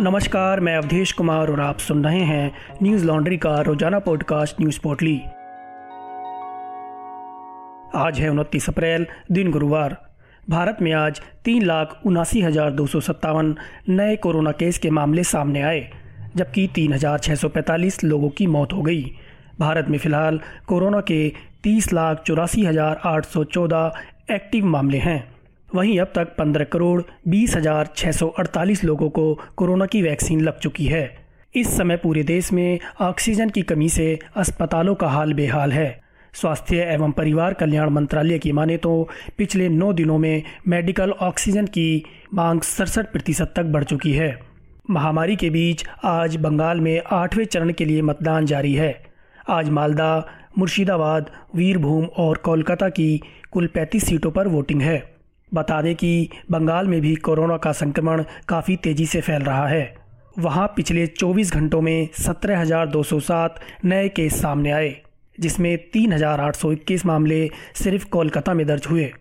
नमस्कार, मैं अवधेश कुमार और आप सुन रहे हैं न्यूज़ लॉन्ड्री का रोज़ाना पॉडकास्ट न्यूज़ पोर्टली। आज है उनतीस अप्रैल, दिन गुरुवार। भारत में आज तीन लाख उनासी हज़ार दो सौ सत्तावन नए कोरोना केस के मामले सामने आए, जबकि तीन हज़ार छः सौ पैंतालीस लोगों की मौत हो गई। भारत में फ़िलहाल कोरोना के तीस लाख चौरासी हज़ार आठ सौ चौदह एक्टिव मामले हैं। वहीं अब तक पंद्रह करोड़ बीस हज़ार छः सौ अड़तालीस लोगों को कोरोना की वैक्सीन लग चुकी है। इस समय पूरे देश में ऑक्सीजन की कमी से अस्पतालों का हाल बेहाल है। स्वास्थ्य एवं परिवार कल्याण मंत्रालय की माने तो पिछले नौ दिनों में मेडिकल ऑक्सीजन की मांग सड़सठ प्रतिशत तक बढ़ चुकी है। महामारी के बीच आज बंगाल में आठवें चरण के लिए मतदान जारी है। आज मालदा, मुर्शिदाबाद, वीरभूम और कोलकाता की कुल 35 सीटों पर वोटिंग है। बता दें कि बंगाल में भी कोरोना का संक्रमण काफ़ी तेज़ी से फैल रहा है। वहाँ पिछले 24 घंटों में 17,207 नए केस सामने आए जिसमें 3,821 मामले सिर्फ़ कोलकाता में दर्ज हुए।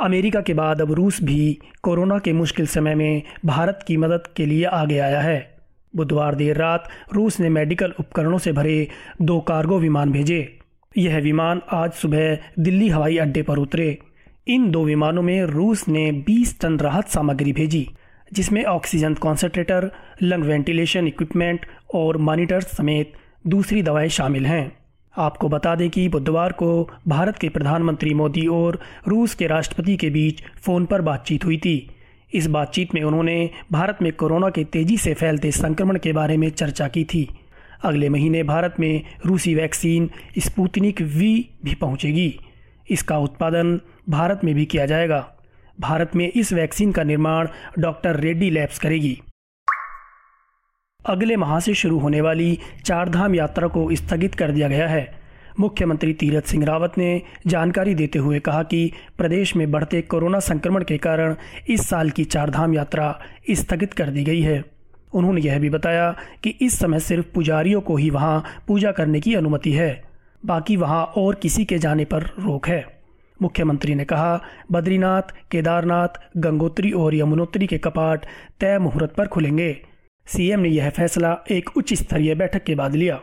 अमेरिका के बाद अब रूस भी कोरोना के मुश्किल समय में भारत की मदद के लिए आगे आया है। बुधवार देर रात रूस ने मेडिकल उपकरणों से भरे दो कार्गो विमान भेजे। यह विमान आज सुबह दिल्ली हवाई अड्डे पर उतरे। इन दो विमानों में रूस ने 20 टन राहत सामग्री भेजी, जिसमें oxygen concentrator, lung ventilation equipment और मॉनिटर समेत दूसरी दवाएँ शामिल हैं। आपको बता दें कि बुधवार को भारत के प्रधानमंत्री मोदी और रूस के राष्ट्रपति के बीच फ़ोन पर बातचीत हुई थी। इस बातचीत में उन्होंने भारत में कोरोना के तेज़ी से फैलते संक्रमण के बारे में चर्चा की थी। अगले महीने भारत में रूसी वैक्सीन स्पुतनिक वी भी पहुंचेगी। इसका उत्पादन भारत में भी किया जाएगा। भारत में इस वैक्सीन का निर्माण डॉक्टर रेड्डी लैब्स करेगी। अगले माह से शुरू होने वाली चारधाम यात्रा को स्थगित कर दिया गया है। मुख्यमंत्री तीरथ सिंह रावत ने जानकारी देते हुए कहा कि प्रदेश में बढ़ते कोरोना संक्रमण के कारण इस साल की चारधाम यात्रा स्थगित कर दी गई है। उन्होंने यह भी बताया कि इस समय सिर्फ़ पुजारियों को ही वहाँ पूजा करने की अनुमति है। बाकी वहाँ और किसी के जाने पर रोक है। मुख्यमंत्री ने कहा, बद्रीनाथ, केदारनाथ, गंगोत्री और यमुनोत्री के कपाट तय मुहूर्त पर खुलेंगे। सीएम ने यह फैसला एक उच्च स्तरीय बैठक के बाद लिया।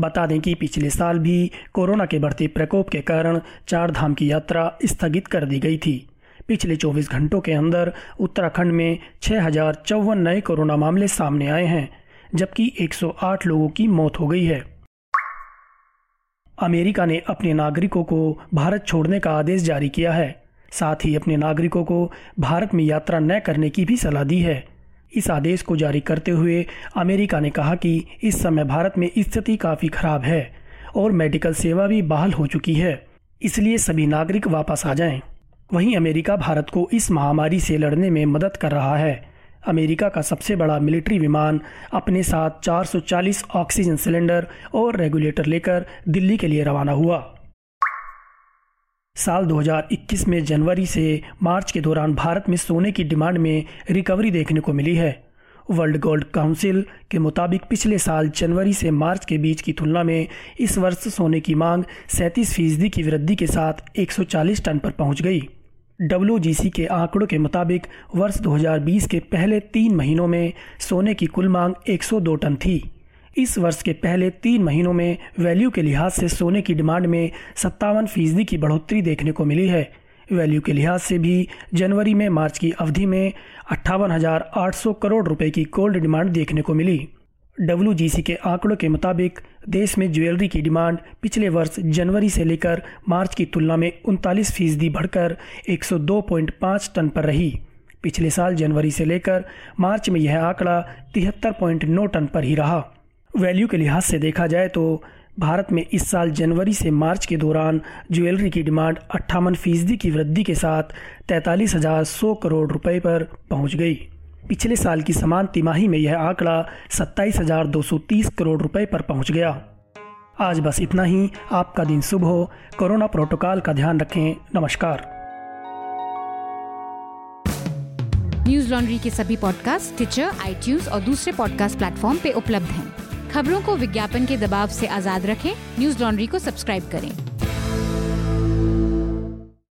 बता दें कि पिछले साल भी कोरोना के बढ़ते प्रकोप के कारण चार धाम की यात्रा स्थगित कर दी गई थी। पिछले 24 घंटों के अंदर उत्तराखंड में छह हज़ार चौवन नए कोरोना मामले सामने आए हैं, जबकि 108 लोगों की मौत हो गई है। अमेरिका ने अपने नागरिकों को भारत छोड़ने का आदेश जारी किया है। साथ ही अपने नागरिकों को भारत में यात्रा न करने की भी सलाह दी है। इस आदेश को जारी करते हुए अमेरिका ने कहा कि इस समय भारत में स्थिति काफ़ी खराब है और मेडिकल सेवा भी बहाल हो चुकी है। इसलिए सभी नागरिक वापस आ जाएँ। वहीं अमेरिका भारत को इस महामारी से लड़ने में मदद कर रहा है। अमेरिका का सबसे बड़ा मिलिट्री विमान अपने साथ 440 ऑक्सीजन सिलेंडर और रेगुलेटर लेकर दिल्ली के लिए रवाना हुआ। साल 2021 में जनवरी से मार्च के दौरान भारत में सोने की डिमांड में रिकवरी देखने को मिली है। वर्ल्ड गोल्ड काउंसिल के मुताबिक पिछले साल जनवरी से मार्च के बीच की तुलना में इस वर्ष सोने की मांग सैंतीस फ़ीसदी की वृद्धि के साथ 140 टन पर पहुँच गई। डब्ल्यूजीसी के आंकड़ों के मुताबिक वर्ष 2020 के पहले तीन महीनों में सोने की कुल मांग 102 टन थी। इस वर्ष के पहले तीन महीनों में वैल्यू के लिहाज से सोने की डिमांड में सत्तावन फ़ीसदी की बढ़ोतरी देखने को मिली है। वैल्यू के लिहाज से भी जनवरी में मार्च की अवधि में अट्ठावन करोड़ रुपए की गोल्ड डिमांड देखने को मिली। डब्ल्यूजीसी के आंकड़ों के मुताबिक देश में ज्वेलरी की डिमांड पिछले वर्ष जनवरी से लेकर मार्च की तुलना में उनतालीस फ़ीसदी बढ़कर 102.5 टन पर रही। पिछले साल जनवरी से लेकर मार्च में यह आंकड़ा तिहत्तर टन पर ही रहा। वैल्यू के लिहाज से देखा जाए तो भारत में इस साल जनवरी से मार्च के दौरान ज्वेलरी की डिमांड अट्ठावन फ़ीसदी की वृद्धि के साथ तैतालीस हज़ार सौ करोड़ रुपए पर पहुँच गई। पिछले साल की समान तिमाही में यह आंकड़ा सत्ताईस हज़ार दो सौ तीस करोड़ रुपए पर पहुँच गया। आज बस इतना ही। आपका दिन शुभ हो। कोरोना प्रोटोकॉल का ध्यान रखें। नमस्कार। न्यूज़ लॉन्ड्री के सभी पॉडकास्ट ट्विटर आई और दूसरे पॉडकास्ट प्लेटफॉर्म पे उपलब्ध हैं। खबरों को विज्ञापन के दबाव से आज़ाद रखें। न्यूज़ लॉन्ड्री को सब्सक्राइब करें।